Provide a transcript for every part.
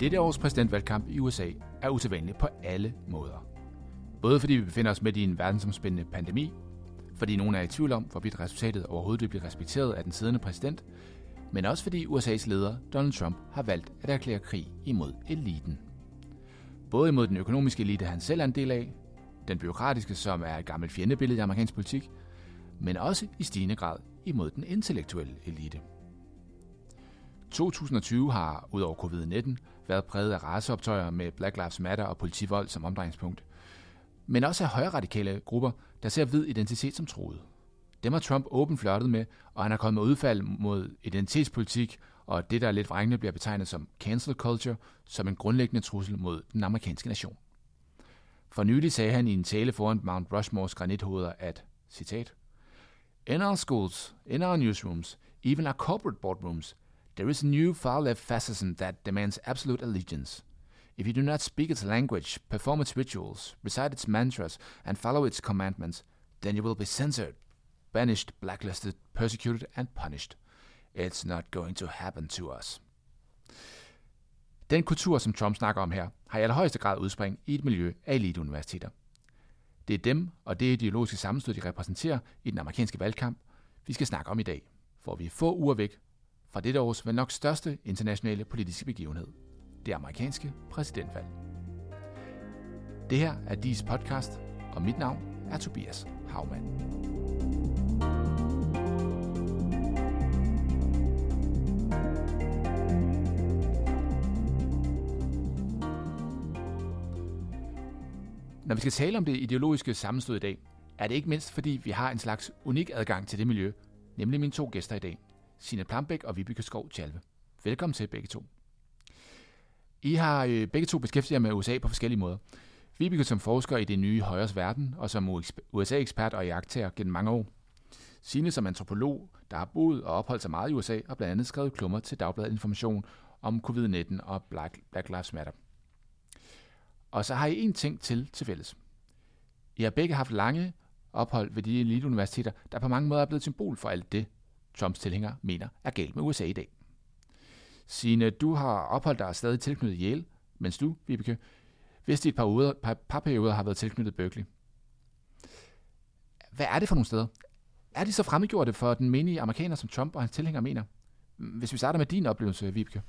Dette års præsidentvalgkamp i USA er usædvanlig på alle måder. Både fordi vi befinder os midt i en verdensomspændende pandemi, fordi nogen er i tvivl om, hvorvidt resultatet overhovedet vil blive respekteret af den siddende præsident, men også fordi USA's leder, Donald Trump, har valgt at erklære krig imod eliten. Både imod den økonomiske elite, han selv er en del af, den byråkratiske, som er et gammelt fjendebillede i amerikansk politik, men også i stigende grad imod den intellektuelle elite. 2020 har, udover covid-19, været præget af raceoptøjer med Black Lives Matter og politivold som omdrejningspunkt. Men også af højradikale grupper, der ser hvid identitet som troet. Dem har Trump åbent flørtet med, og han har kommet med udfald mod identitetspolitik og det, der lidt vrængende bliver betegnet som cancel culture, som en grundlæggende trussel mod den amerikanske nation. For nylig sagde han i en tale foran Mount Rushmores granithoveder, at, citat, In our schools, in our newsrooms, even our corporate boardrooms, there is a new far-left fascism that demands absolute allegiance. If you do not speak its language, perform its rituals, recite its mantras, and follow its commandments, then you will be censored, banished, blacklisted, persecuted, and punished. It's not going to happen to us. Den kultur, som Trump snakker om her, har i allerhøjeste grad udspring i et miljø af eliteuniversiteter. Det er dem og det ideologiske sammenstød, de repræsenterer i den amerikanske valgkamp, vi skal snakke om i dag, for vi er få uger væk fra dette års vel nok største internationale politiske begivenhed, det amerikanske præsidentvalg. Det her er DIS podcast, og mit navn er Tobias Havmann. Når vi skal tale om det ideologiske sammenstød i dag, er det ikke mindst fordi vi har en slags unik adgang til det miljø, nemlig mine to gæster i dag, Signe Plambæk og Vibeke Skov Tjalve. Velkommen til begge to. I har øh, begge to beskæftiget jer med USA på forskellige måder. Vibeke som forsker i det nye højres verden, og som USA-ekspert og jagttager gennem mange år. Signe som antropolog, der har boet og opholdt sig meget i USA, og blandt andet skrevet klummer til Dagbladet Information om covid-19 og Black, Black Lives Matter. Og så har I en ting til til fælles. I har begge haft lange ophold ved de eliteuniversiteter, der på mange måder er blevet symbol for alt det, Trumps tilhængere mener er galt med USA i dag. Signe, du har opholdt dig stadig tilknyttet Yale, mens du, Vibeke, vidste i et par, uger, par, par perioder har været tilknyttet Berkeley. Hvad er det for nogle steder? Er de så fremmedgjorte for den menige amerikaner, som Trump og hans tilhængere mener? Hvis vi starter med din oplevelse, Vibeke.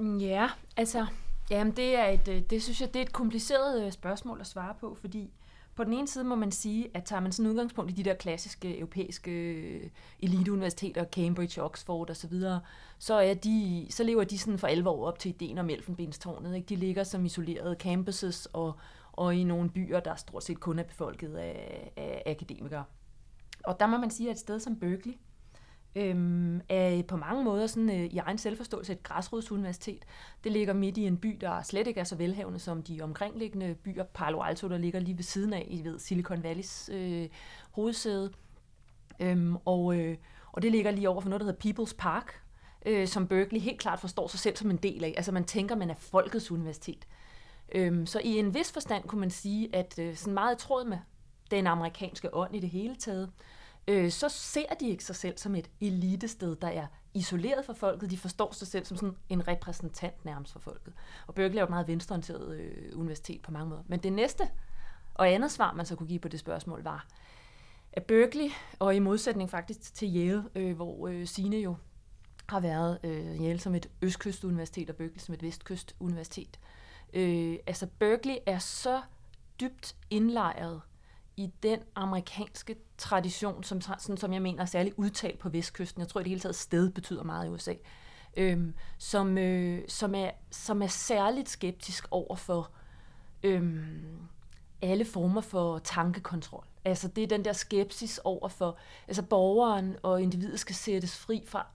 Ja, altså, jamen det er et, øh, det synes jeg, det er et kompliceret øh, spørgsmål at svare på, fordi på den ene side må man sige, at tager man sådan udgangspunkt i de der klassiske europæiske eliteuniversiteter, Cambridge, Oxford osv., så, så, er de, så lever de sådan for alvor op til ideen om Elfenbenstårnet. Ikke? De ligger som isolerede campuses og, og i nogle byer, der stort set kun er befolket af, af akademikere. Og der må man sige, at et sted som Berkeley, øhm, er på mange måder sådan, øh, i egen selvforståelse et græsrodsuniversitet. Det ligger midt i en by, der slet ikke er så velhavende som de omkringliggende byer. Palo Alto, der ligger lige ved siden af, I ved, Silicon Valleys øh, hovedsæde. Øhm, og, øh, og det ligger lige over for noget, der hedder People's Park, øh, som Berkeley helt klart forstår sig selv som en del af. Altså man tænker, man er folkets universitet. Øhm, så i en vis forstand kunne man sige, at øh, sådan meget i tråd med den amerikanske ånd i det hele taget, øh, Øh, så ser de ikke sig selv som et elitested, der er isoleret fra folket. De forstår sig selv som sådan en repræsentant nærmest for folket. Og Berkeley er jo et meget venstreorienteret øh, universitet på mange måder. Men det næste og andet svar, man så kunne give på det spørgsmål, var, at Berkeley, og i modsætning faktisk til Yale, øh, hvor øh, Sine jo har været øh, Yale som et østkystuniversitet og Berkeley som et vestkystuniversitet. Øh, altså Berkeley er så dybt indlejret i den amerikanske tradition, som, sådan, som jeg mener er særligt udtalt på vestkysten. Jeg tror i det hele taget, sted betyder meget i USA. Øhm, som, øh, som, er, som er særligt skeptisk over for øhm, alle former for tankekontrol. Altså det er den der skepsis over for, altså borgeren og individet skal sættes fri fra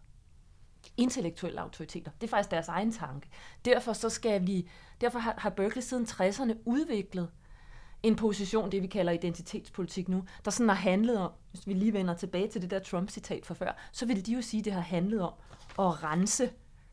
intellektuelle autoriteter. Det er faktisk deres egen tanke. Derfor så skal vi, derfor har, har Berkeley siden 60'erne udviklet en position, det vi kalder identitetspolitik nu, der sådan har handlet om, hvis vi lige vender tilbage til det der Trump-citat fra før, så vil de jo sige, at det har handlet om at rense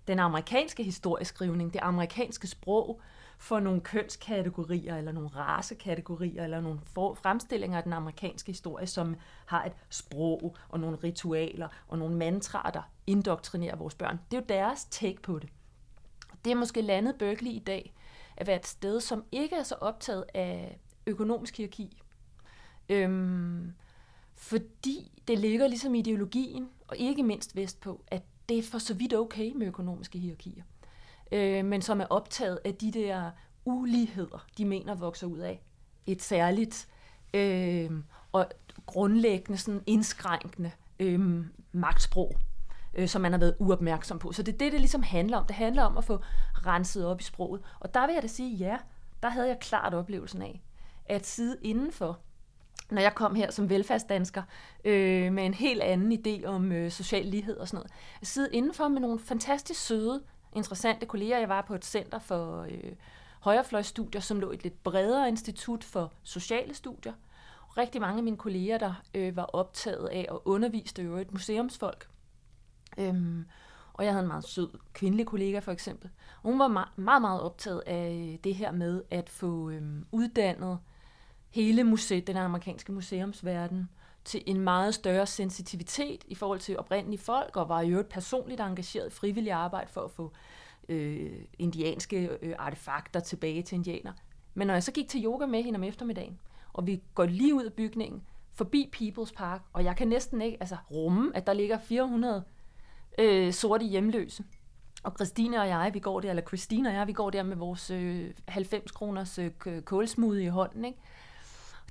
den amerikanske historieskrivning, det amerikanske sprog, for nogle kønskategorier, eller nogle racekategorier, eller nogle fremstillinger af den amerikanske historie, som har et sprog, og nogle ritualer, og nogle mantraer, der indoktrinerer vores børn. Det er jo deres take på det. Det er måske landet Berkeley i dag at være et sted, som ikke er så optaget af økonomisk hierarki. Øhm, fordi det ligger ligesom ideologien, og ikke mindst vestpå, at det er for så vidt okay med økonomiske hierarkier. Øh, men som er optaget af de der uligheder, de mener vokser ud af et særligt øh, og grundlæggende sådan indskrænkende øh, magtsprog, øh, som man har været uopmærksom på. Så det er det, det ligesom handler om. Det handler om at få renset op i sproget. Og der vil jeg da sige, ja, der havde jeg klart oplevelsen af, at sidde indenfor, når jeg kom her som velfærdsdansker, øh, med en helt anden idé om øh, social lighed og sådan noget, at sidde indenfor med nogle fantastisk søde, interessante kolleger. Jeg var på et center for øh, højrefløjstudier, som lå et lidt bredere institut for sociale studier. Rigtig mange af mine kolleger, der øh, var optaget af at undervise det øvrigt museumsfolk. Øhm, og jeg havde en meget sød kvindelig kollega for eksempel. Hun var meget, meget, meget optaget af øh, det her med at få øhm, uddannet hele museet, den amerikanske museumsverden, til en meget større sensitivitet i forhold til oprindelige folk, og var i øvrigt personligt engageret i frivillig arbejde for at få øh, indianske øh, artefakter tilbage til indianer. Men når jeg så gik til yoga med hende om eftermiddagen, og vi går lige ud af bygningen, forbi People's Park, og jeg kan næsten ikke altså, rumme, at der ligger 400 øh, sorte hjemløse. Og Christine og jeg, vi går der, eller Christine og jeg, vi går der med vores øh, 90 kroners øh, kålsmude i hånden, ikke?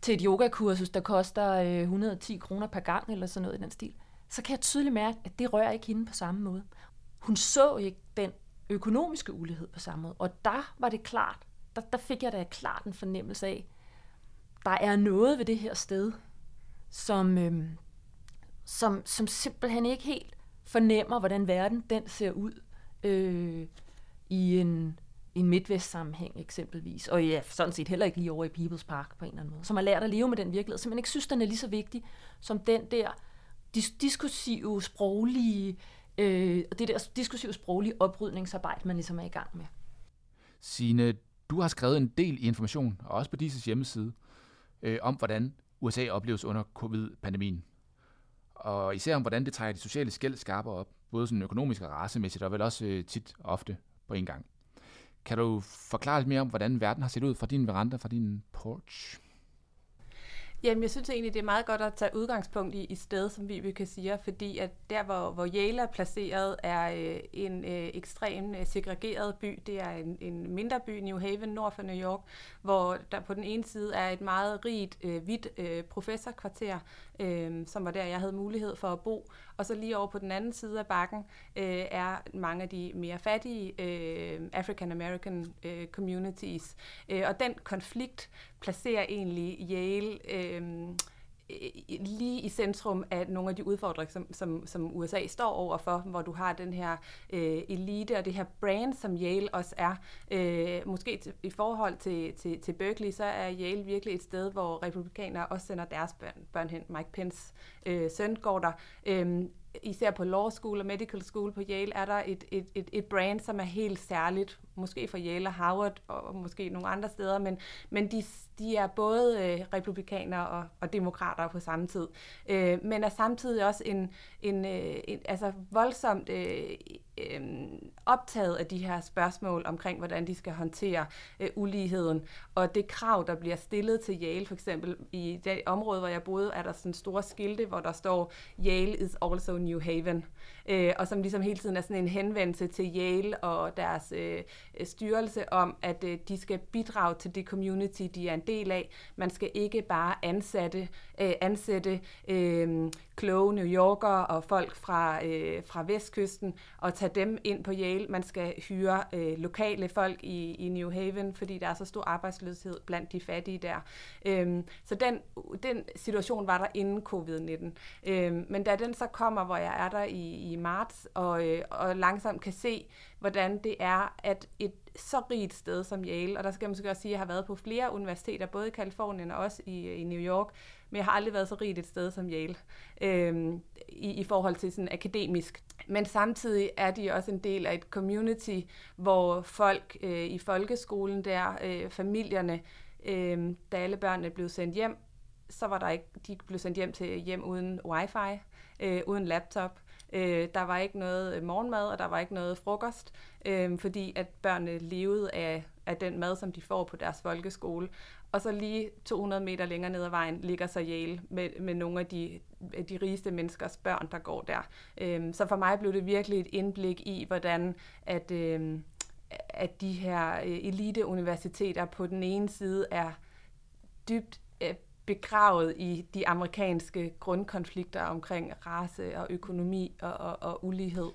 Til et yogakursus, der koster øh, 110 kroner per gang, eller sådan noget i den stil, så kan jeg tydeligt mærke, at det rører ikke hende på samme måde. Hun så ikke den økonomiske ulighed på samme måde, og der var det klart, der, der fik jeg da klart en fornemmelse af, der er noget ved det her sted, som, øh, som, som simpelthen ikke helt fornemmer, hvordan verden den ser ud øh, i en en midtvest-sammenhæng eksempelvis, og ja, sådan set heller ikke lige over i People's Park på en eller anden måde, som har lært at leve med den virkelighed, som man ikke synes, den er lige så vigtig som den der dis- diskursive, sproglige, øh, det der diskursive, sproglige oprydningsarbejde, man ligesom er i gang med. Sine, du har skrevet en del i information, og også på DISES hjemmeside, øh, om hvordan USA opleves under covid-pandemien. Og især om, hvordan det trækker de sociale skæld skarpere op, både sådan økonomisk og racemæssigt, og vel også øh, tit ofte på en gang. Kan du forklare lidt mere om, hvordan verden har set ud fra din veranda, fra din porch? Jamen, jeg synes egentlig, det er meget godt at tage udgangspunkt i, i sted, som vi kan sige, fordi at der, hvor, hvor Yale er placeret, er øh, en øh, ekstrem øh, segregeret by. Det er en, en mindre by, New Haven, nord for New York, hvor der på den ene side er et meget rigt, øh, hvidt øh, professorkvarter, øh, som var der, jeg havde mulighed for at bo. Og så lige over på den anden side af bakken øh, er mange af de mere fattige øh, African American øh, communities. Øh, og den konflikt placerer egentlig Yale øh, lige i centrum af nogle af de udfordringer, som, som, som USA står overfor, hvor du har den her øh, elite og det her brand, som Yale også er. Øh, måske t- i forhold til, til, til Berkeley, så er Yale virkelig et sted, hvor republikanere også sender deres børn, børn hen. Mike Pence øh, søn går der. Øh, især på law school og medical school på Yale, er der et, et, et, et brand, som er helt særligt, måske fra Yale og Harvard og måske nogle andre steder, men, men de, de er både øh, republikanere og, og demokrater på samme tid, øh, men er samtidig også en, en, øh, en altså voldsomt øh, øh, optaget af de her spørgsmål omkring, hvordan de skal håndtere øh, uligheden, og det krav, der bliver stillet til Yale, for eksempel i det område, hvor jeg boede, er der sådan store skilte, hvor der står, Yale is also New Haven, øh, og som ligesom hele tiden er sådan en henvendelse til Yale og deres øh, styrelse om, at øh, de skal bidrage til det community, de er en del af. Man skal ikke bare ansatte, øh, ansætte øh, kloge New Yorkere og folk fra, øh, fra vestkysten og tage dem ind på Yale. Man skal hyre øh, lokale folk i, i New Haven, fordi der er så stor arbejdsløshed blandt de fattige der. Øhm, så den, den situation var der inden covid-19. Øhm, men da den så kommer, hvor jeg er der i, i marts, og, øh, og langsomt kan se, hvordan det er, at et så rigt sted som Yale, og der skal man måske også sige, at jeg har været på flere universiteter, både i Kalifornien og også i, i New York, men jeg har aldrig været så rigt et sted som Yale, øh, i, i forhold til sådan akademisk. Men samtidig er de også en del af et community, hvor folk øh, i folkeskolen der, øh, familierne, øh, da alle børnene blev sendt hjem, så var der ikke, de blev sendt hjem til hjem uden wifi, øh, uden laptop, Øh, der var ikke noget øh, morgenmad, og der var ikke noget frokost, øh, fordi at børnene levede af, af den mad, som de får på deres folkeskole. Og så lige 200 meter længere ned ad vejen ligger så Yale med, med nogle af de, de rigeste menneskers børn, der går der. Øhm, så for mig blev det virkelig et indblik i, hvordan at, øhm, at de her øh, eliteuniversiteter på den ene side er dybt øh, begravet i de amerikanske grundkonflikter omkring race og økonomi og, og, og ulighed.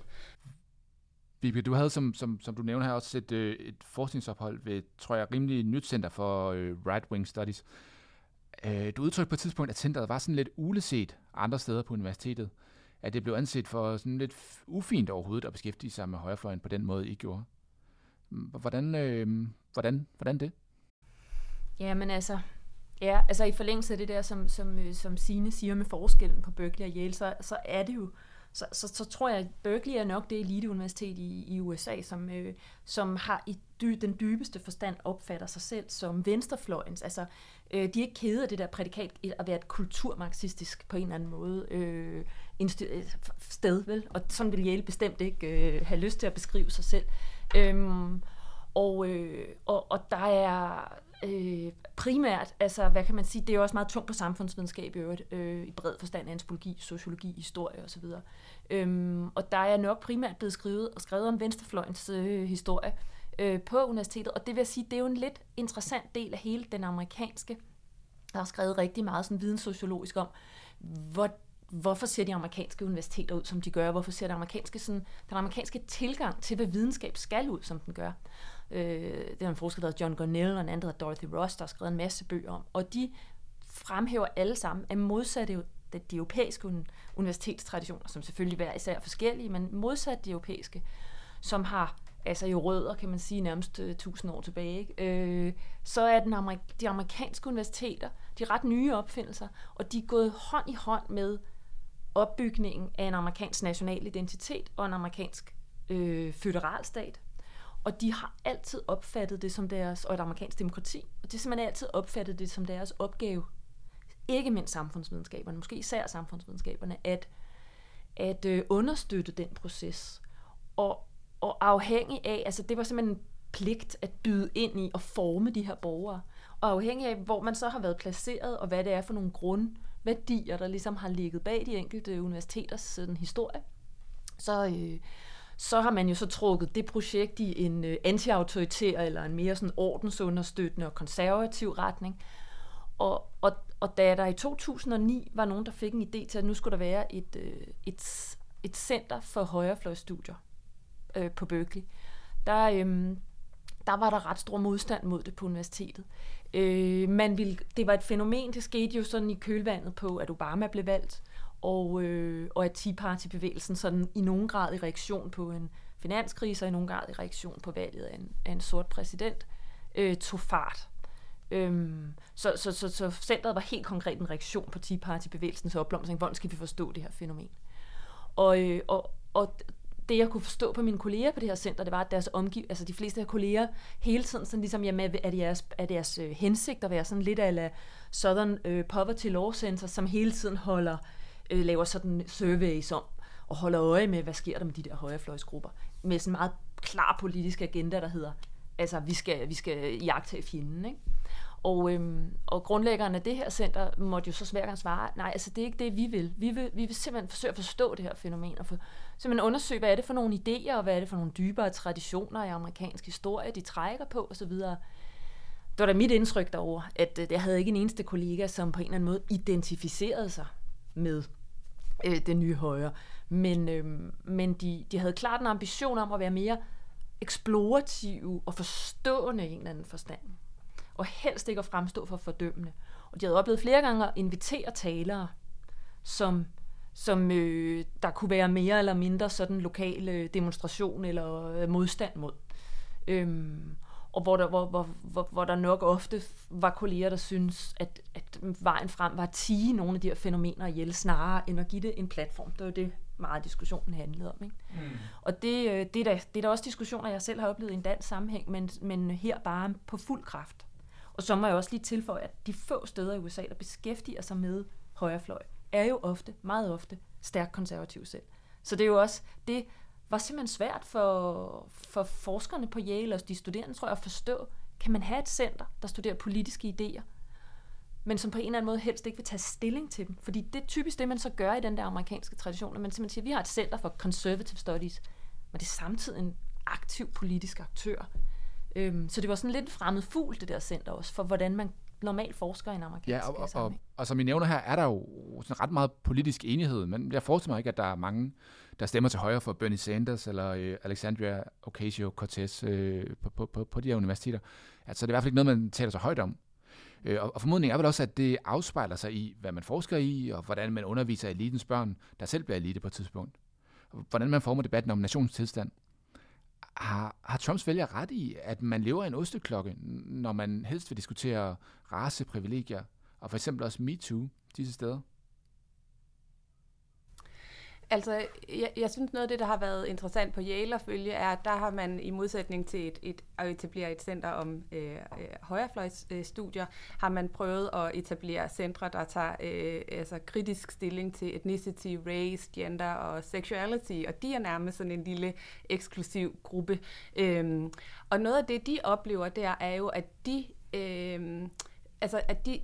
Bibi, du havde, som, som, som du nævner her, også et, øh, et forskningsophold ved, tror jeg, rimelig nyt center for øh, right-wing studies. Øh, du udtrykte på et tidspunkt, at centret var sådan lidt uleset andre steder på universitetet. At det blev anset for sådan lidt ufint overhovedet at beskæftige sig med højrefløjen på den måde, I gjorde. Hvordan, øh, hvordan, hvordan det? Jamen altså, ja, altså i forlængelse af det der, som, som, øh, som Sine siger med forskellen på Berkeley og Yale, så, så er det jo, så, så, så tror jeg, at Berkeley er nok det eliteuniversitet i, i USA, som, øh, som har i dy, den dybeste forstand opfatter sig selv som venstrefløjens. Altså, øh, de er ikke kede af det der prædikat at være et kulturmarxistisk på en eller anden måde øh, øh sted, vel? Og sådan vil Yale bestemt ikke øh, have lyst til at beskrive sig selv. Øhm, og, øh, og, og der er øh, primært, altså hvad kan man sige, det er jo også meget tungt på samfundsvidenskab i øvrigt, øh, i bred forstand, antropologi, sociologi, historie osv. Øhm, og der er nok primært blevet skrevet, og skrevet om venstrefløjens øh, historie øh, på universitetet, og det vil sige, det er jo en lidt interessant del af hele den amerikanske, der har skrevet rigtig meget sådan videnssociologisk om, hvor, hvorfor ser de amerikanske universiteter ud, som de gør, hvorfor ser det amerikanske, sådan, den amerikanske tilgang til, hvad videnskab skal ud, som den gør. Øh, det er en forsker, der hedder John Gornell, og en anden, der hedder Dorothy Ross, der har skrevet en masse bøger om. Og de fremhæver alle sammen, at modsatte de, de europæiske universitetstraditioner, som selvfølgelig hver især er forskellige, men modsat de europæiske, som har altså jo rødder, kan man sige, nærmest øh, uh, 1000 år tilbage, ikke? Øh, så er den amerik- de amerikanske universiteter, de ret nye opfindelser, og de er gået hånd i hånd med opbygningen af en amerikansk national identitet og en amerikansk øh, føderalstat. Og de har altid opfattet det som deres, og et amerikansk demokrati, og det har simpelthen altid opfattet det som deres opgave, ikke mindst samfundsvidenskaberne, måske især samfundsvidenskaberne, at, at øh, understøtte den proces. Og, og afhængig af, altså det var simpelthen en pligt at byde ind i og forme de her borgere. Og afhængig af, hvor man så har været placeret, og hvad det er for nogle værdier, der ligesom har ligget bag de enkelte universiteters sådan, historie, så, øh, så har man jo så trukket det projekt i en øh, anti-autoritær eller en mere sådan ordensunderstøttende og konservativ retning. Og, og, og da der i 2009 var nogen, der fik en idé til, at nu skulle der være et, øh, et, et center for højrefløjstudier øh, på Berkeley, der, øh, der var der ret stor modstand mod det på universitetet. Øh, man ville, det var et fænomen, det skete jo sådan i kølvandet på, at Obama blev valgt, og, øh, og at Tea Party-bevægelsen sådan i nogen grad i reaktion på en finanskrise, og i nogen grad i reaktion på valget af en, af en sort præsident, øh, tog fart. Øhm, så, så, så, så centret var helt konkret en reaktion på Tea Party-bevægelsens opblomstring. Hvordan skal vi forstå det her fænomen? Og, øh, og, og det, jeg kunne forstå på mine kolleger på det her center, det var, at deres omgiv, altså de fleste af kolleger hele tiden sådan ligesom, jamen, er deres, jeres, er deres øh, hensigt at være sådan lidt af Southern øh, Poverty Law Center, som hele tiden holder, øh, laver sådan surveys om, og holder øje med, hvad sker der med de der højrefløjsgrupper, med sådan en meget klar politisk agenda, der hedder, altså, vi skal, vi skal jagte fjenden, ikke? Og, øhm, og grundlæggeren af det her center måtte jo så svært gang svare, nej, altså det er ikke det, vi vil. Vi vil, vi vil simpelthen forsøge at forstå det her fænomen, og for, simpelthen undersøge, hvad er det for nogle idéer, og hvad er det for nogle dybere traditioner i amerikansk historie, de trækker på osv. Det var da mit indtryk derover, at øh, jeg havde ikke en eneste kollega, som på en eller anden måde identificerede sig med øh, den nye højre. Men, øh, men de, de havde klart en ambition om at være mere eksplorative og forstående i en eller anden forstand og helst ikke at fremstå for fordømmende. Og de havde oplevet flere gange at invitere talere, som, som øh, der kunne være mere eller mindre sådan lokale demonstration eller øh, modstand mod. Øhm, og hvor der, hvor, hvor, hvor, hvor der nok ofte var kolleger, der synes, at, at vejen frem var at tige nogle af de her fænomener ihjel, snarere end at give det en platform. Det var det, meget diskussionen handlede om. Ikke? Mm. Og det, øh, det, er da, det er da også diskussioner, jeg selv har oplevet i en dansk sammenhæng, men, men her bare på fuld kraft. Og så må jeg også lige tilføje, at de få steder i USA, der beskæftiger sig med højrefløj, er jo ofte, meget ofte, stærkt konservative selv. Så det er jo også, det var simpelthen svært for, for forskerne på Yale og de studerende, tror jeg, at forstå, kan man have et center, der studerer politiske idéer, men som på en eller anden måde helst ikke vil tage stilling til dem. Fordi det er typisk det, man så gør i den der amerikanske tradition, at man simpelthen siger, at vi har et center for conservative studies, men det er samtidig en aktiv politisk aktør. Øhm, så det var sådan lidt fremmed fugl, det der center også, for hvordan man normalt forsker i en amerikansk ja, og, og, og, og som I nævner her, er der jo sådan ret meget politisk enighed, men jeg forestiller mig ikke, at der er mange, der stemmer til højre for Bernie Sanders eller øh, Alexandria Ocasio-Cortez øh, på, på, på, på de her universiteter. Altså, det er i hvert fald ikke noget, man taler så højt om. Øh, og, og formodningen er vel også, at det afspejler sig i, hvad man forsker i, og hvordan man underviser elitens børn, der selv bliver elite på et tidspunkt. Hvordan man former debatten om nationstilstand. Har, har Trumps vælger ret i, at man lever i en osteklokke, når man helst vil diskutere raceprivilegier, og for eksempel også MeToo disse steder? Altså, jeg, jeg synes noget af det, der har været interessant på Yale at følge, er, at der har man i modsætning til et, et, at etablere et center om øh, øh højrefløjsstudier, øh, har man prøvet at etablere centre, der tager øh, altså kritisk stilling til ethnicity, race, gender og sexuality, og de er nærmest sådan en lille eksklusiv gruppe. Øhm, og noget af det, de oplever der, er jo, at de, øh, altså, at de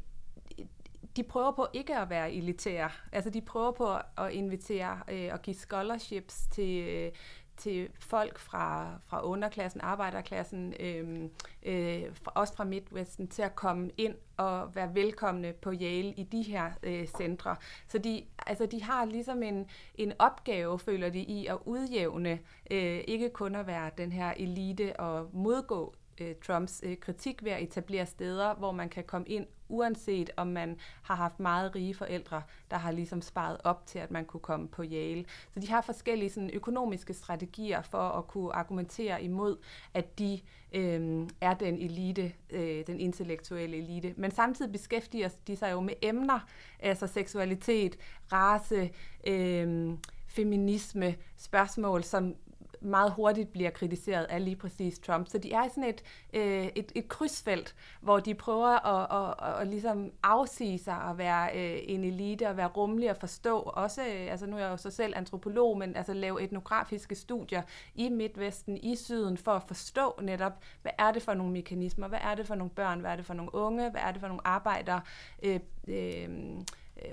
de prøver på ikke at være elitære. Altså de prøver på at invitere øh, og give scholarships til, øh, til folk fra, fra underklassen, arbejderklassen, øhm, øh, øh, også fra Midwesten, til at komme ind og være velkomne på Yale i de her øh, centre. Så de, altså, de har ligesom en, en opgave, føler de, i at udjævne, øh, ikke kun at være den her elite og modgå øh, Trumps øh, kritik ved at etablere steder, hvor man kan komme ind, uanset om man har haft meget rige forældre, der har ligesom sparet op til, at man kunne komme på Yale. Så de har forskellige sådan, økonomiske strategier for at kunne argumentere imod, at de øh, er den elite, øh, den intellektuelle elite. Men samtidig beskæftiger de sig jo med emner, altså seksualitet, race, øh, feminisme, spørgsmål, som meget hurtigt bliver kritiseret af lige præcis Trump. Så de er i sådan et, øh, et, et krydsfelt, hvor de prøver at, at, at, at ligesom afsige sig at være øh, en elite og være rummelig og forstå. Også, øh, altså nu er jeg jo så selv antropolog, men altså lave etnografiske studier i Midtvesten, i Syden, for at forstå netop, hvad er det for nogle mekanismer, hvad er det for nogle børn, hvad er det for nogle unge, hvad er det for nogle arbejdere, øh, øh,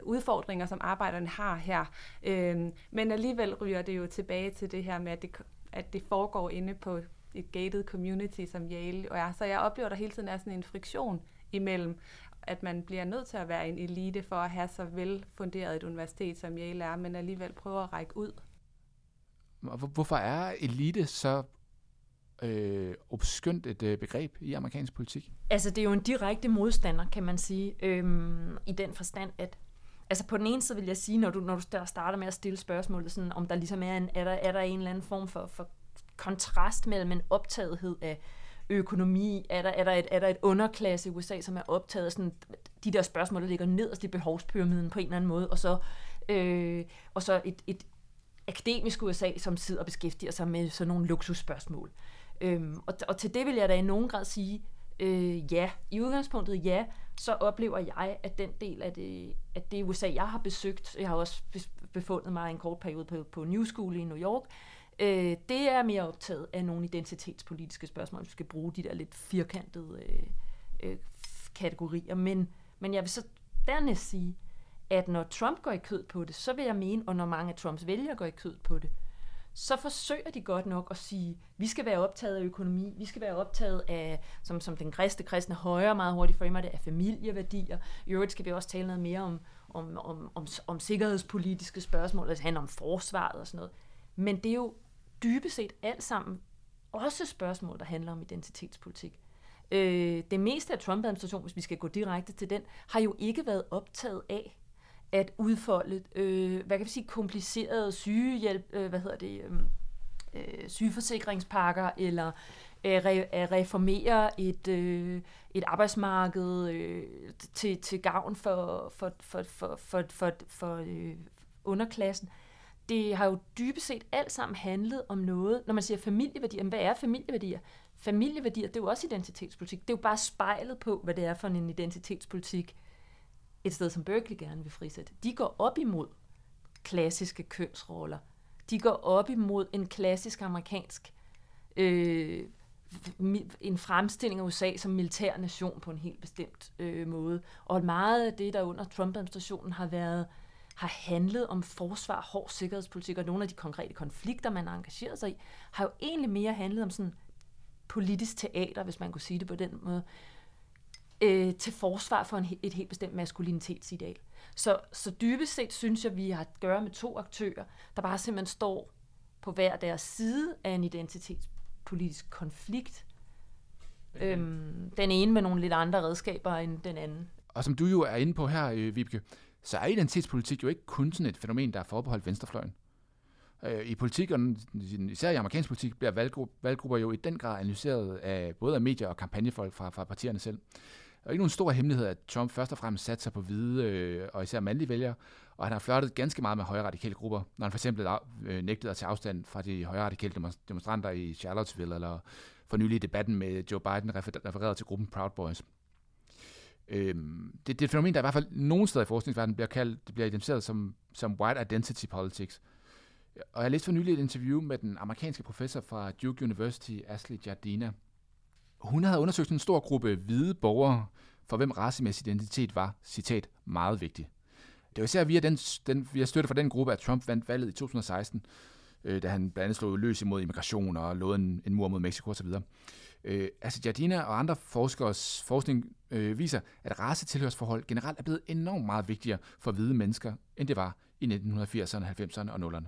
udfordringer, som arbejderne har her. Øh, men alligevel ryger det jo tilbage til det her med, at det at det foregår inde på et gated community som Yale er. Så jeg oplever, at der hele tiden er sådan en friktion imellem, at man bliver nødt til at være en elite for at have så velfunderet et universitet som Yale er, men alligevel prøver at række ud. Hvorfor er elite så øh, obskyndt et øh, begreb i amerikansk politik? Altså, det er jo en direkte modstander, kan man sige, øhm, i den forstand, at altså på den ene side vil jeg sige, når du, når du starter med at stille spørgsmålet, sådan, om der ligesom er en, er der, er der en eller anden form for, for kontrast mellem en optagethed af økonomi, er der, er der, et, er der et underklasse i USA, som er optaget af sådan, de der spørgsmål, der ligger nederst i behovspyramiden på en eller anden måde, og så, øh, og så et, et akademisk USA, som sidder og beskæftiger sig med sådan nogle luksusspørgsmål. Øhm, og, og til det vil jeg da i nogen grad sige, øh, ja, i udgangspunktet ja, så oplever jeg, at den del af det, at det USA, jeg har besøgt, jeg har også befundet mig en kort periode på, på New School i New York, øh, det er mere optaget af nogle identitetspolitiske spørgsmål. Vi skal bruge de der lidt firkantede øh, øh, kategorier. Men, men jeg vil så dernæst sige, at når Trump går i kød på det, så vil jeg mene, og når mange af Trumps vælgere går i kød på det, så forsøger de godt nok at sige, vi skal være optaget af økonomi, vi skal være optaget af, som, som den kristne kristne højre meget hurtigt framer det, af familieværdier. I øvrigt skal vi også tale noget mere om, om, om, om, om sikkerhedspolitiske spørgsmål, altså handler om forsvaret og sådan noget. Men det er jo dybest set alt sammen også spørgsmål, der handler om identitetspolitik. Øh, det meste af Trump-administrationen, hvis vi skal gå direkte til den, har jo ikke været optaget af, at udfolde, øh, hvad kan vi sige, komplicerede sygehjælp, øh, hvad hedder det, øhm, øh, sygeforsikringspakker, eller øh, re, at reformere et, øh, et arbejdsmarked øh, til, til gavn for, for, for, for, for, for, for øh, underklassen. Det har jo dybest set alt sammen handlet om noget, når man siger familieværdier, hvad er familieværdier? Familieværdier, det er jo også identitetspolitik. Det er jo bare spejlet på, hvad det er for en identitetspolitik, et sted som Berkeley gerne vil frisætte, de går op imod klassiske kønsroller. de går op imod en klassisk amerikansk øh, en fremstilling af USA som militær nation på en helt bestemt øh, måde. Og meget af det, der under Trump-administrationen har været har handlet om forsvar, hård sikkerhedspolitik, og nogle af de konkrete konflikter, man har engageret sig i, har jo egentlig mere handlet om sådan politisk teater, hvis man kunne sige det på den måde, øh, til forsvar for en, et helt bestemt maskulinitetsideal. Så, så dybest set synes jeg, vi har at gøre med to aktører, der bare simpelthen står på hver deres side af en identitetspolitisk konflikt. Øhm, den ene med nogle lidt andre redskaber end den anden. Og som du jo er inde på her, øh, Vibeke, så er identitetspolitik jo ikke kun sådan et fænomen, der er forbeholdt venstrefløjen. Øh, I politik, og især i amerikansk politik, bliver valggrupper, valggrupper jo i den grad analyseret af både af medier og kampagnefolk fra, fra partierne selv. Og ikke nogen stor hemmelighed, at Trump først og fremmest satte sig på hvide øh, og især mandlige vælgere, og han har flørtet ganske meget med højre radikale grupper, når han for eksempel øh, nægtede at tage afstand fra de højre radikale demonstranter i Charlottesville, eller for nylig i debatten med Joe Biden refereret til gruppen Proud Boys. Øhm, det, det er et fænomen, der i hvert fald nogen steder i forskningsverdenen bliver, kaldt, det bliver identificeret som, som white identity politics. Og jeg læste for nylig et interview med den amerikanske professor fra Duke University, Ashley Jardina. Hun havde undersøgt en stor gruppe hvide borgere, for hvem racemæssig identitet var, citat, meget vigtig. Det var især via, den, den, via støtte fra den gruppe, at Trump vandt valget i 2016, øh, da han blandt andet slog løs imod immigration og lod en, en mur mod Mexico osv. Øh, altså Jardina og andre forskers forskning øh, viser, at racetilhørsforhold generelt er blevet enormt meget vigtigere for hvide mennesker, end det var i 1980'erne, 90'erne og 0'erne.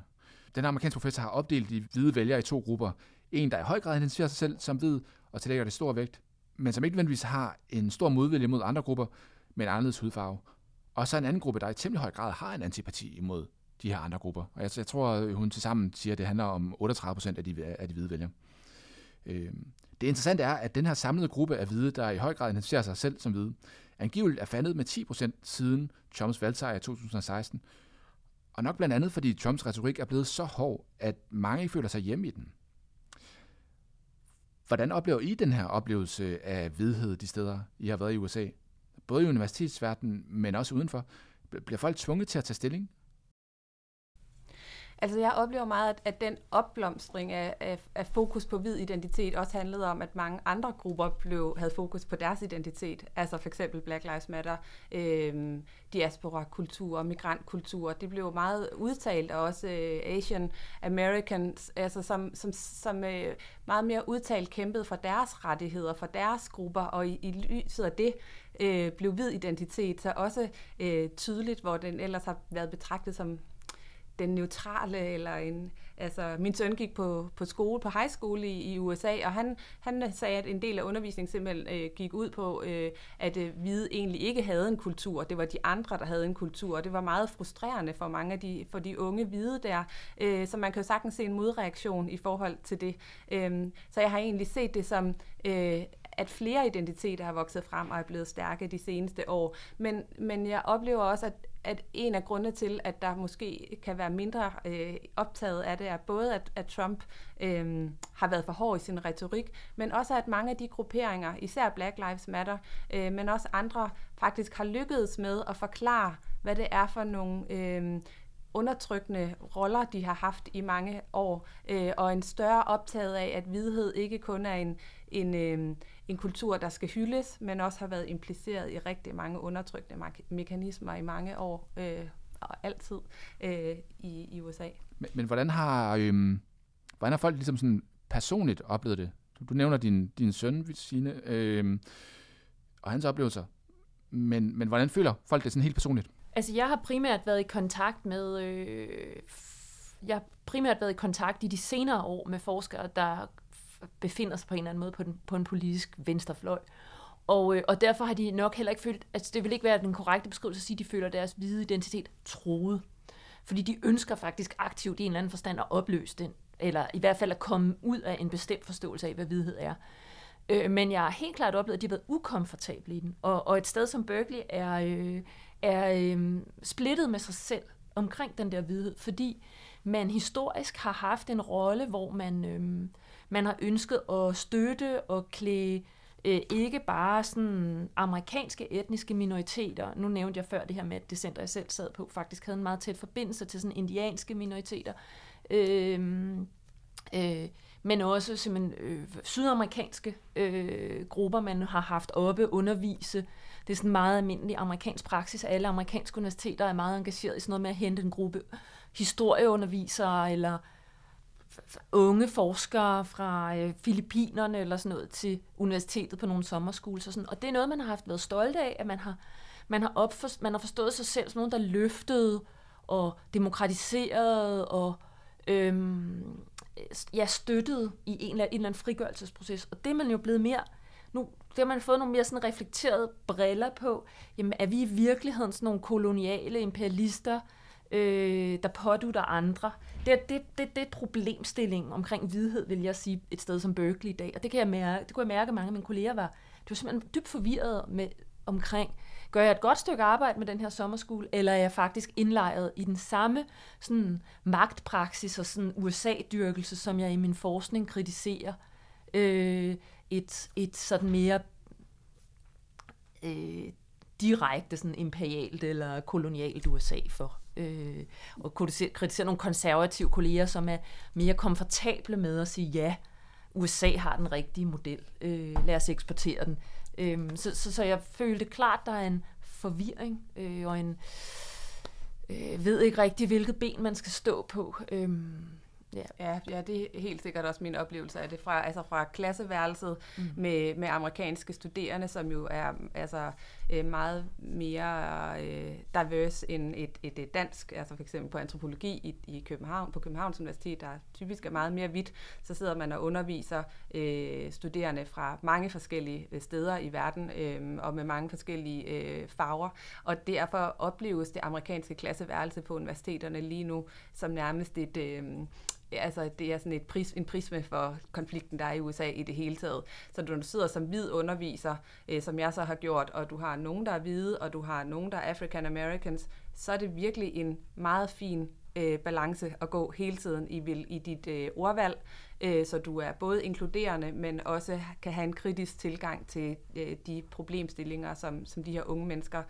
Den amerikanske professor har opdelt de hvide vælgere i to grupper. En, der i høj grad identificerer sig selv som hvid og tillægger det stor vægt, men som ikke nødvendigvis har en stor modvilje mod andre grupper med en anderledes hudfarve. Og så en anden gruppe, der i temmelig høj grad har en antipati imod de her andre grupper. Og jeg, jeg tror, hun til sammen siger, at det handler om 38 procent af de, af de hvide vælgere. Øh, det interessante er, at den her samlede gruppe af hvide, der i høj grad identificerer sig selv som hvide, angiveligt er faldet med 10 procent siden Trumps valgsejr i 2016. Og nok blandt andet, fordi Trumps retorik er blevet så hård, at mange ikke føler sig hjemme i den. Hvordan oplever I den her oplevelse af hvidhed de steder, I har været i USA? Både i universitetsverdenen, men også udenfor. Bliver folk tvunget til at tage stilling? Altså jeg oplever meget, at, at den opblomstring af, af, af fokus på hvid identitet også handlede om, at mange andre grupper blev, havde fokus på deres identitet. Altså for eksempel Black Lives Matter, øh, diaspora-kultur, migrantkultur. Det blev meget udtalt, og også øh, Asian Americans, altså som, som, som øh, meget mere udtalt kæmpede for deres rettigheder, for deres grupper, og i, i lyset af det øh, blev hvid identitet så også øh, tydeligt, hvor den ellers har været betragtet som den neutrale, eller en, altså min søn gik på, på skole, på high school i, i USA, og han, han sagde, at en del af undervisningen simpelthen øh, gik ud på, øh, at øh, hvide egentlig ikke havde en kultur, det var de andre, der havde en kultur, og det var meget frustrerende for mange af de, for de unge hvide der, øh, så man kan jo sagtens se en modreaktion i forhold til det. Øh, så jeg har egentlig set det som øh, at flere identiteter har vokset frem og er blevet stærke de seneste år. Men, men jeg oplever også, at, at en af grundene til, at der måske kan være mindre øh, optaget af det, er både, at, at Trump øh, har været for hård i sin retorik, men også at mange af de grupperinger, især Black Lives Matter, øh, men også andre, faktisk har lykkedes med at forklare, hvad det er for nogle øh, undertrykkende roller, de har haft i mange år, øh, og en større optaget af, at hvidhed ikke kun er en, en, øh, en kultur, der skal hyldes, men også har været impliceret i rigtig mange undertrykkende mekanismer i mange år, øh, og altid øh, i, i USA. Men, men hvordan har øh, hvordan har folk ligesom sådan personligt oplevet det? Du, du nævner din, din søn, Signe, øh, og hans oplevelser. Men, men hvordan føler folk det sådan helt personligt? Altså, jeg har primært været i kontakt med... Øh, jeg har primært været i kontakt i de senere år med forskere, der befinder sig på en eller anden måde på, den, på en politisk venstrefløj. Og, øh, og derfor har de nok heller ikke følt, altså det vil ikke være den korrekte beskrivelse at sige, at de føler deres hvide identitet troet. Fordi de ønsker faktisk aktivt i en eller anden forstand at opløse den, eller i hvert fald at komme ud af en bestemt forståelse af, hvad hvidhed er. Øh, men jeg har helt klart oplevet, at de har været ukomfortable i den. Og, og et sted som Berkeley er, øh, er øh, splittet med sig selv omkring den der hvidhed, fordi man historisk har haft en rolle, hvor man, øh, man har ønsket at støtte og klæde øh, ikke bare sådan amerikanske etniske minoriteter. Nu nævnte jeg før det her med, at det center, jeg selv sad på, faktisk havde en meget tæt forbindelse til sådan indianske minoriteter. Øh, øh, men også simpelthen øh, sydamerikanske øh, grupper, man har haft oppe undervise. Det er sådan meget almindelig amerikansk praksis. Alle amerikanske universiteter er meget engageret i sådan noget med at hente en gruppe historieundervisere eller unge forskere fra øh, Filippinerne eller sådan noget til universitetet på nogle sommerskoler. Og, sådan. og det er noget, man har haft været stolt af, at man har, man har, opfor, man har forstået sig selv som nogen, der løftede og demokratiserede og øhm, ja, støttede i en eller, en eller anden frigørelsesproces. Og det er man jo blevet mere, nu det har man fået nogle mere sådan reflekterede briller på. Jamen, er vi i virkeligheden sådan nogle koloniale imperialister, øh, der pådutter andre? Det, det, det, det problemstilling omkring vidhed, vil jeg sige, et sted som Berkeley i dag. Og det, kan jeg mærke, det kunne jeg mærke, at mange af mine kolleger var, det var simpelthen dybt forvirret med, omkring, gør jeg et godt stykke arbejde med den her sommerskole, eller er jeg faktisk indlejret i den samme sådan, magtpraksis og sådan USA-dyrkelse, som jeg i min forskning kritiserer øh, et, et sådan mere øh, direkte sådan imperialt eller kolonialt USA for. Øh, og kritisere, kritisere nogle konservative kolleger, som er mere komfortable med at sige, ja, USA har den rigtige model, øh, lad os eksportere den. Øh, så, så, så jeg følte klart, der er en forvirring øh, og en øh, ved ikke rigtig, hvilket ben man skal stå på. Øh, Ja. Ja, ja, det er helt sikkert også min oplevelse af det fra, altså fra klasseværelset mm. med, med amerikanske studerende, som jo er altså, øh, meget mere øh, diverse end et, et, et dansk, altså for eksempel på antropologi i, i København, på Københavns Universitet, der typisk er meget mere hvidt, så sidder man og underviser øh, studerende fra mange forskellige øh, steder i verden øh, og med mange forskellige øh, farver, og derfor opleves det amerikanske klasseværelse på universiteterne lige nu som nærmest et øh, altså det er sådan et pris, en prisme for konflikten, der er i USA i det hele taget. Så når du sidder som hvid underviser, øh, som jeg så har gjort, og du har nogen, der er hvide, og du har nogen, der er African Americans, så er det virkelig en meget fin øh, balance at gå hele tiden i, vil, i dit øh, ordvalg, øh, så du er både inkluderende, men også kan have en kritisk tilgang til øh, de problemstillinger, som, som de her unge mennesker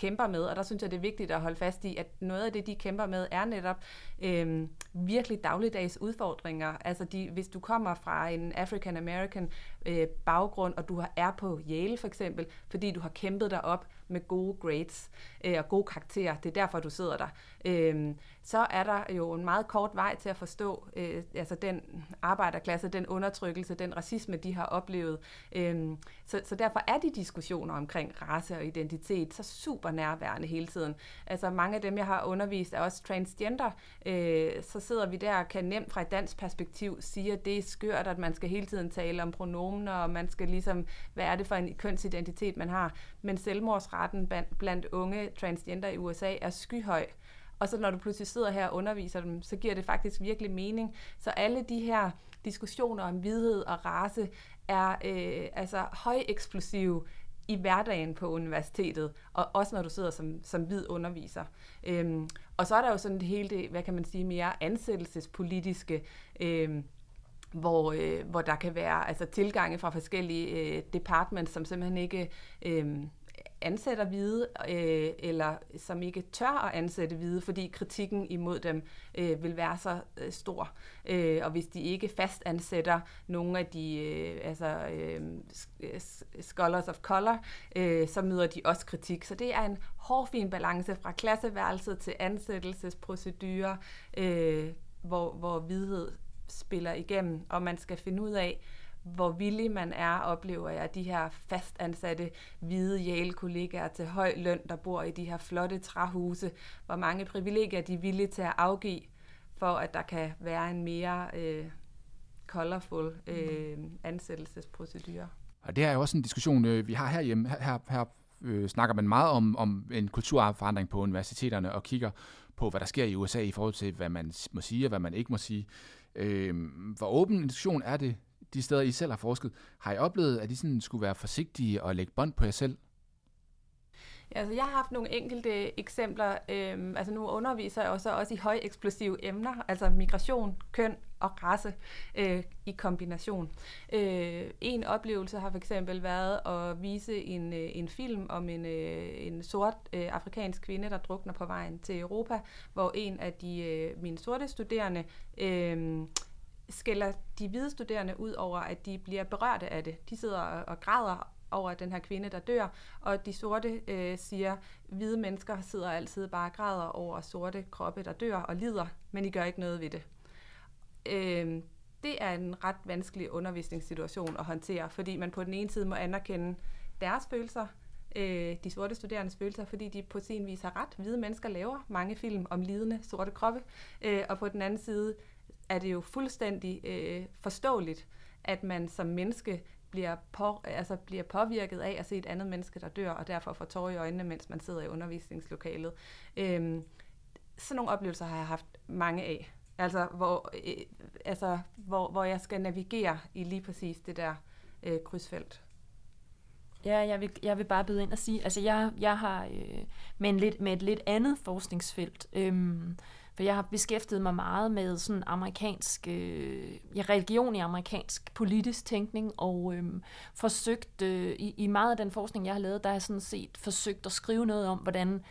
kæmper med, og der synes jeg, det er vigtigt at holde fast i, at noget af det, de kæmper med, er netop øh, virkelig dagligdags udfordringer. Altså, de, hvis du kommer fra en African American øh, baggrund, og du er på Yale for eksempel, fordi du har kæmpet dig op med gode grades øh, og gode karakterer, det er derfor, du sidder der, øh, så er der jo en meget kort vej til at forstå øh, altså den arbejderklasse, den undertrykkelse, den racisme, de har oplevet. Øh, så, så derfor er de diskussioner omkring race og identitet så super nærværende hele tiden. Altså mange af dem, jeg har undervist, er også transgender. Øh, så sidder vi der og kan nemt fra et dansk perspektiv sige, at det er skørt, at man skal hele tiden tale om pronomener, og man skal ligesom, hvad er det for en kønsidentitet, man har. Men selvmordsretten blandt unge transgender i USA er skyhøj. Og så når du pludselig sidder her og underviser dem, så giver det faktisk virkelig mening. Så alle de her diskussioner om vidhed og race er øh, altså højeksplosive i hverdagen på universitetet, og også når du sidder som, som hvid underviser. Øhm, og så er der jo sådan det hele det, hvad kan man sige, mere ansættelsespolitiske, øhm, hvor, øh, hvor der kan være altså tilgange fra forskellige øh, departments, som simpelthen ikke øh, ansætter hvide, øh, eller som ikke tør at ansætte hvide, fordi kritikken imod dem øh, vil være så øh, stor. Øh, og hvis de ikke fast ansætter nogle af de øh, altså, øh, øh scholars of color, øh, så møder de også kritik. Så det er en hårfin balance fra klasseværelset til ansættelsesprocedurer, øh, hvor, hvor hvidhed spiller igennem, og man skal finde ud af, hvor villig man er, oplever jeg, de her fastansatte hvide Yale-kollegaer til høj løn, der bor i de her flotte træhuse, hvor mange privilegier de er villige til at afgive, for at der kan være en mere øh, colorful øh, ansættelsesprocedure. Og det er jo også en diskussion, øh, vi har herhjemme. Her, her, her øh, snakker man meget om, om en kulturforandring på universiteterne og kigger på, hvad der sker i USA i forhold til, hvad man må sige og hvad man ikke må sige. Øh, hvor åben en diskussion er det de steder, I selv har forsket, har I oplevet, at I sådan skulle være forsigtige og lægge bånd på jer selv? Ja, Altså, jeg har haft nogle enkelte eksempler. Øhm, altså, nu underviser jeg også, også i højeksplosive emner, altså migration, køn og race øh, i kombination. Øh, en oplevelse har for eksempel været at vise en, øh, en film om en, øh, en sort øh, afrikansk kvinde, der drukner på vejen til Europa, hvor en af de øh, mine sorte studerende øh, skælder de hvide studerende ud over, at de bliver berørte af det. De sidder og, og græder over den her kvinde, der dør, og de sorte øh, siger, hvide mennesker sidder altid bare og græder over sorte kroppe, der dør og lider, men I gør ikke noget ved det. Øh, det er en ret vanskelig undervisningssituation at håndtere, fordi man på den ene side må anerkende deres følelser, øh, de sorte studerendes følelser, fordi de på sin vis har ret. Hvide mennesker laver mange film om lidende sorte kroppe, øh, og på den anden side er det jo fuldstændig øh, forståeligt, at man som menneske bliver, på, altså bliver påvirket af at se et andet menneske, der dør, og derfor får tårer i øjnene, mens man sidder i undervisningslokalet. Øhm, sådan nogle oplevelser har jeg haft mange af. Altså, hvor, øh, altså, hvor, hvor jeg skal navigere i lige præcis det der øh, krydsfelt. Ja, jeg vil, jeg vil bare byde ind og sige, altså jeg, jeg har øh, med, en lidt, med et lidt andet forskningsfelt, øhm, for jeg har beskæftiget mig meget med sådan amerikansk, øh, ja, religion i amerikansk politisk tænkning, og øh, forsøgt, øh, i, i meget af den forskning, jeg har lavet, der har jeg sådan set forsøgt at skrive noget om, hvordan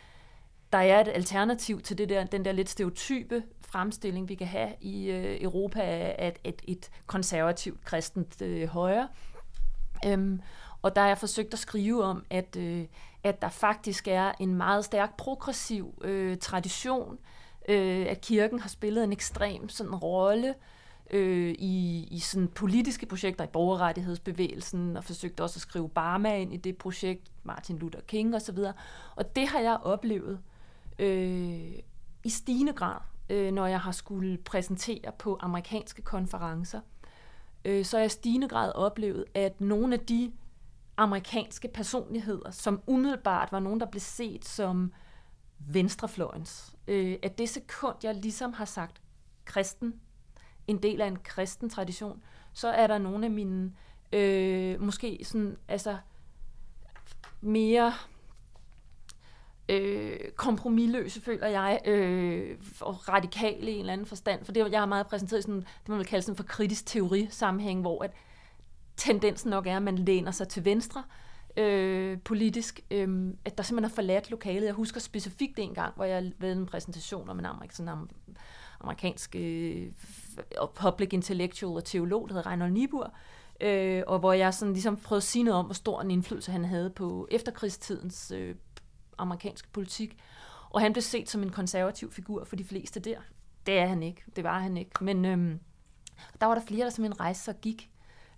der er et alternativ til det der, den der lidt stereotype fremstilling, vi kan have i øh, Europa af et, et, et konservativt kristent øh, højre. Øhm, og der har jeg forsøgt at skrive om, at, øh, at der faktisk er en meget stærk progressiv øh, tradition, øh, øh, at kirken har spillet en ekstrem sådan rolle øh, i, i sådan politiske projekter i borgerrettighedsbevægelsen, og forsøgt også at skrive Barma ind i det projekt, Martin Luther King osv. Og det har jeg oplevet øh, i stigende grad, øh, når jeg har skulle præsentere på amerikanske konferencer. Øh, så har jeg i stigende grad oplevet, at nogle af de amerikanske personligheder, som umiddelbart var nogen, der blev set som venstrefløjens, øh, at det sekund, jeg ligesom har sagt kristen, en del af en kristen tradition, så er der nogle af mine, øh, måske sådan, altså, mere øh, kompromilløse, føler jeg, øh, og radikale i en eller anden forstand. For det, jeg har meget præsenteret sådan, det man vil kalde sådan for kritisk teori-sammenhæng, hvor at tendensen nok er, at man læner sig til venstre, øh, politisk, øh, at der simpelthen er forladt lokalet. Jeg husker specifikt en gang, hvor jeg lavede en præsentation om en amerik, sådan en amerikansk øh, public intellectual og teolog, der hedder Reinhold Niebuhr, øh, og hvor jeg sådan ligesom prøvede at sige noget om, hvor stor en indflydelse han havde på efterkrigstidens øh, amerikanske politik. Og han blev set som en konservativ figur for de fleste der. Det er han ikke. Det var han ikke. Men øh, der var der flere, der simpelthen rejste sig og gik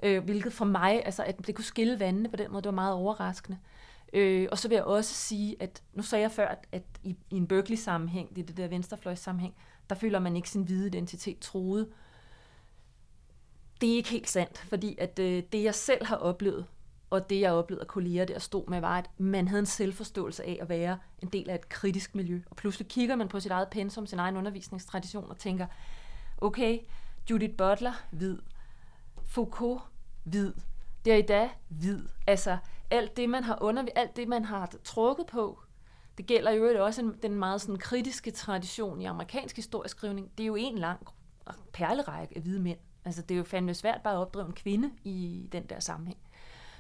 øh, hvilket for mig, altså at det kunne skille vandene på den måde, det var meget overraskende. Øh, og så vil jeg også sige, at nu sagde jeg før, at, at i, i en Berkeley-sammenhæng, det er det der venstrefløjs-sammenhæng, der føler man ikke sin hvide identitet troet. Det er ikke helt sandt, fordi at øh, det, jeg selv har oplevet, og det, jeg oplevede af kolleger der stod med, var, at man havde en selvforståelse af at være en del af et kritisk miljø. Og pludselig kigger man på sit eget pensum, sin egen undervisningstradition, og tænker, okay, Judith Butler, hvid. Foucault, hvid. Derrida, hvid. Altså, alt det, man har under, alt det, man har trukket på, det gælder jo også den meget sådan kritiske tradition i amerikansk historieskrivning. Det er jo en lang perlerække af hvide mænd. Altså, det er jo fandme svært bare at opdrive en kvinde i den der sammenhæng.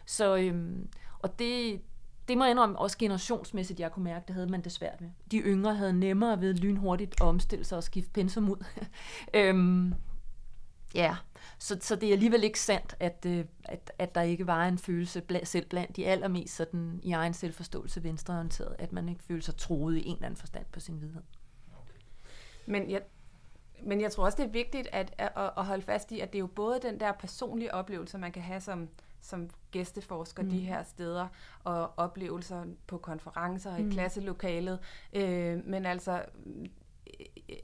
Så, øhm, og det, det må jeg indrømme, også generationsmæssigt, jeg kunne mærke, det havde man det svært med. De yngre havde nemmere ved lynhurtigt at omstille sig og skifte pensum ud. øhm, ja, så, så det er alligevel ikke sandt, at, øh, at, at der ikke var en følelse blandt, selv blandt de allermest sådan, i egen selvforståelse venstreorienteret, at man ikke føler sig troet i en eller anden forstand på sin vidhed. Men jeg, men jeg tror også, det er vigtigt at, at, at holde fast i, at det er jo både den der personlige oplevelse, man kan have som, som gæsteforsker mm. de her steder, og oplevelser på konferencer i mm. klasselokalet, øh, men altså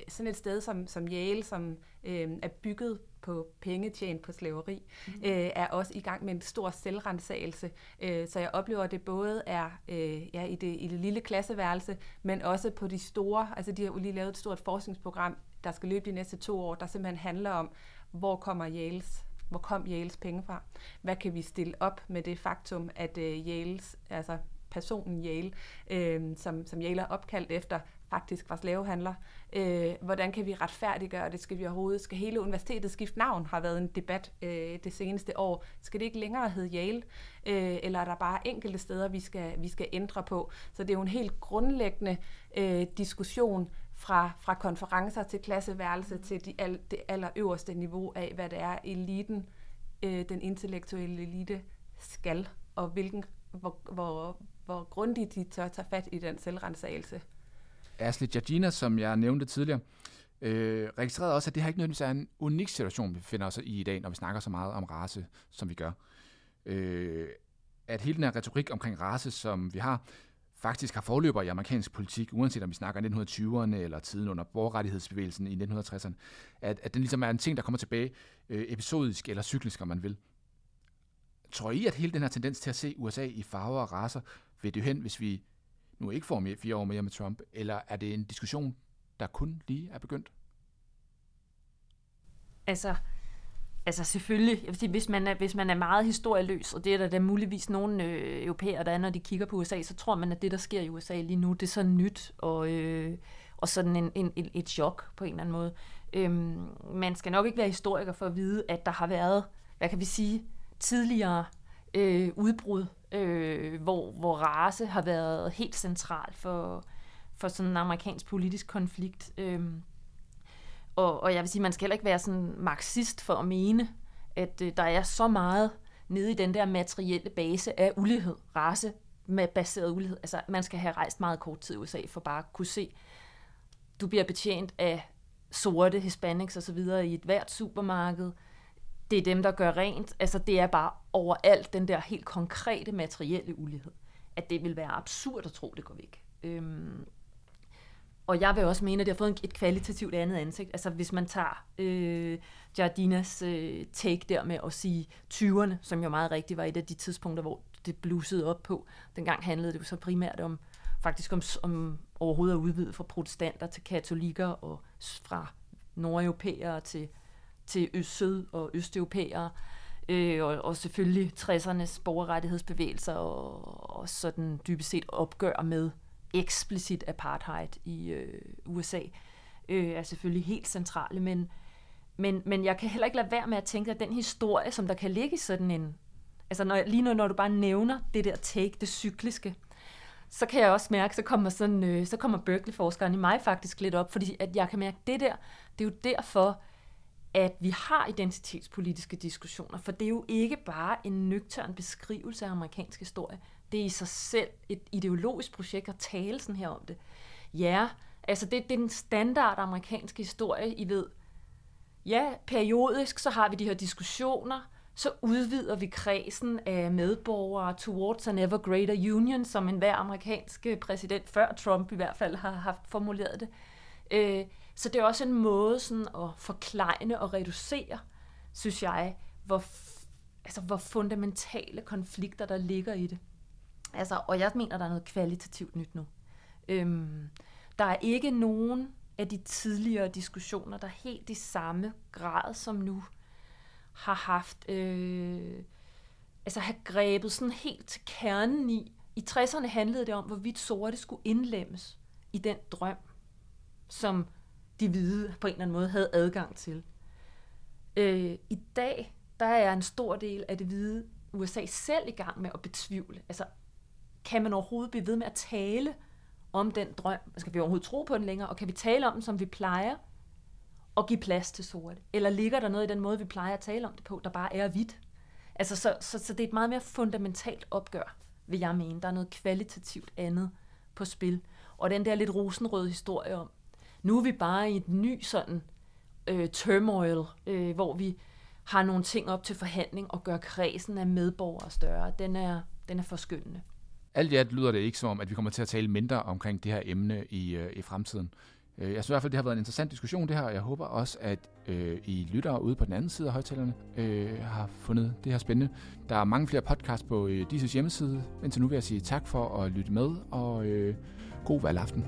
sådan et sted som, som Yale, som øh, er bygget på penge tjent på slaveri, mm. øh, er også i gang med en stor selvrensagelse. Øh, så jeg oplever, at det både er øh, ja, i, det, i det lille klasseværelse, men også på de store, altså de har lige lavet et stort forskningsprogram, der skal løbe de næste to år, der simpelthen handler om, hvor kommer Yales hvor kom Yales penge fra? Hvad kan vi stille op med det faktum, at uh, Yales, altså personen Yale, øh, som, som Yale er opkaldt efter, faktisk var slavehandler. Øh, hvordan kan vi retfærdiggøre det? Skal vi overhovedet? Skal hele universitetet skifte navn? Har været en debat øh, det seneste år. Skal det ikke længere hedde Yale? Øh, eller er der bare enkelte steder, vi skal, vi skal ændre på? Så det er jo en helt grundlæggende øh, diskussion fra, fra konferencer til klasseværelse til de al, det allerøverste niveau af, hvad det er eliten, øh, den intellektuelle elite skal, og hvilken, hvor, hvor, hvor grundigt de tør tage fat i den selvrensagelse. Ashley Georgina, som jeg nævnte tidligere, øh, registrerede også, at det her ikke nødvendigvis er en unik situation, vi finder os i i dag, når vi snakker så meget om race, som vi gør. Øh, at hele den her retorik omkring race, som vi har, faktisk har forløber i amerikansk politik, uanset om vi snakker 1920'erne eller tiden under borgerrettighedsbevægelsen i 1960'erne, at, at den ligesom er en ting, der kommer tilbage øh, episodisk eller cyklisk, om man vil. Tror I, at hele den her tendens til at se USA i farver og raser, vil det hen, hvis vi nu ikke får mere, fire år mere med Trump, eller er det en diskussion, der kun lige er begyndt? Altså, altså selvfølgelig, jeg vil sige, hvis man er, hvis man er meget historieløs, og det er der, der muligvis nogle øh, europæere, der er, når de kigger på USA, så tror man, at det, der sker i USA lige nu, det er så nyt, og, øh, og sådan en, en, en, et chok på en eller anden måde. Øhm, man skal nok ikke være historiker for at vide, at der har været, hvad kan vi sige, tidligere øh, udbrud, øh, hvor, hvor race har været helt central for, for sådan en amerikansk politisk konflikt. Øh, og, og jeg vil sige, man skal heller ikke være sådan marxist for at mene, at øh, der er så meget nede i den der materielle base af ulighed, race med baseret ulighed. Altså, man skal have rejst meget kort tid i USA for bare at kunne se, du bliver betjent af sorte, hispanics og så videre i et hvert supermarked. Det er dem, der gør rent. Altså, det er bare overalt den der helt konkrete materielle ulighed. At det vil være absurd at tro, det går væk. Øhm, og jeg vil også mene, at det har fået et kvalitativt andet ansigt. Altså hvis man tager øh, Jardinas øh, take der med at sige 20'erne, som jo meget rigtigt var et af de tidspunkter, hvor det blussede op på. Dengang handlede det jo så primært om faktisk om, om overhovedet at udvide fra protestanter til katolikker og fra nordeuropæere til, til øst, syd- og østeuropæere. Øh, og, og selvfølgelig 60'ernes borgerrettighedsbevægelser og, og sådan dybest set opgør med eksplicit apartheid i øh, USA, øh, er selvfølgelig helt centrale, men, men, men jeg kan heller ikke lade være med at tænke, at den historie, som der kan ligge i sådan en, altså når, lige nu, når du bare nævner det der take, det cykliske, så kan jeg også mærke, så kommer, sådan, øh, så kommer Berkeley-forskeren i mig faktisk lidt op, fordi at jeg kan mærke, det der, det er jo derfor, at vi har identitetspolitiske diskussioner, for det er jo ikke bare en nøgtern beskrivelse af amerikansk historie det er i sig selv et ideologisk projekt at tale sådan her om det. Ja, altså det, det er den standard amerikanske historie, I ved. Ja, periodisk så har vi de her diskussioner, så udvider vi kredsen af medborgere towards an ever greater union, som enhver amerikansk præsident, før Trump i hvert fald har haft formuleret det. Øh, så det er også en måde sådan at forklejne og reducere, synes jeg, hvor, altså, hvor fundamentale konflikter der ligger i det. Altså, og jeg mener, der er noget kvalitativt nyt nu. Øhm, der er ikke nogen af de tidligere diskussioner, der helt i samme grad som nu har haft, øh, altså har grebet sådan helt til kernen i. I 60'erne handlede det om, hvorvidt sorte skulle indlemmes i den drøm, som de hvide på en eller anden måde havde adgang til. Øh, I dag, der er en stor del af det hvide USA selv i gang med at betvivle. Altså kan man overhovedet blive ved med at tale om den drøm? Skal vi overhovedet tro på den længere? Og kan vi tale om den, som vi plejer? Og give plads til sort? Eller ligger der noget i den måde, vi plejer at tale om det på, der bare er hvidt? Altså, så, så, så det er et meget mere fundamentalt opgør, vil jeg mene. Der er noget kvalitativt andet på spil. Og den der lidt rosenrøde historie om, nu er vi bare i et ny sådan øh, turmoil, øh, hvor vi har nogle ting op til forhandling og gør kredsen af medborgere større. Den er, den er forskyndende. Alt i alt lyder det ikke som om, at vi kommer til at tale mindre omkring det her emne i, øh, i fremtiden. Øh, jeg synes i hvert fald, det har været en interessant diskussion det her, og jeg håber også, at øh, I lyttere ude på den anden side af højtalerne øh, har fundet det her spændende. Der er mange flere podcasts på øh, DISES hjemmeside. Indtil nu vil jeg sige tak for at lytte med, og øh, God valgaften.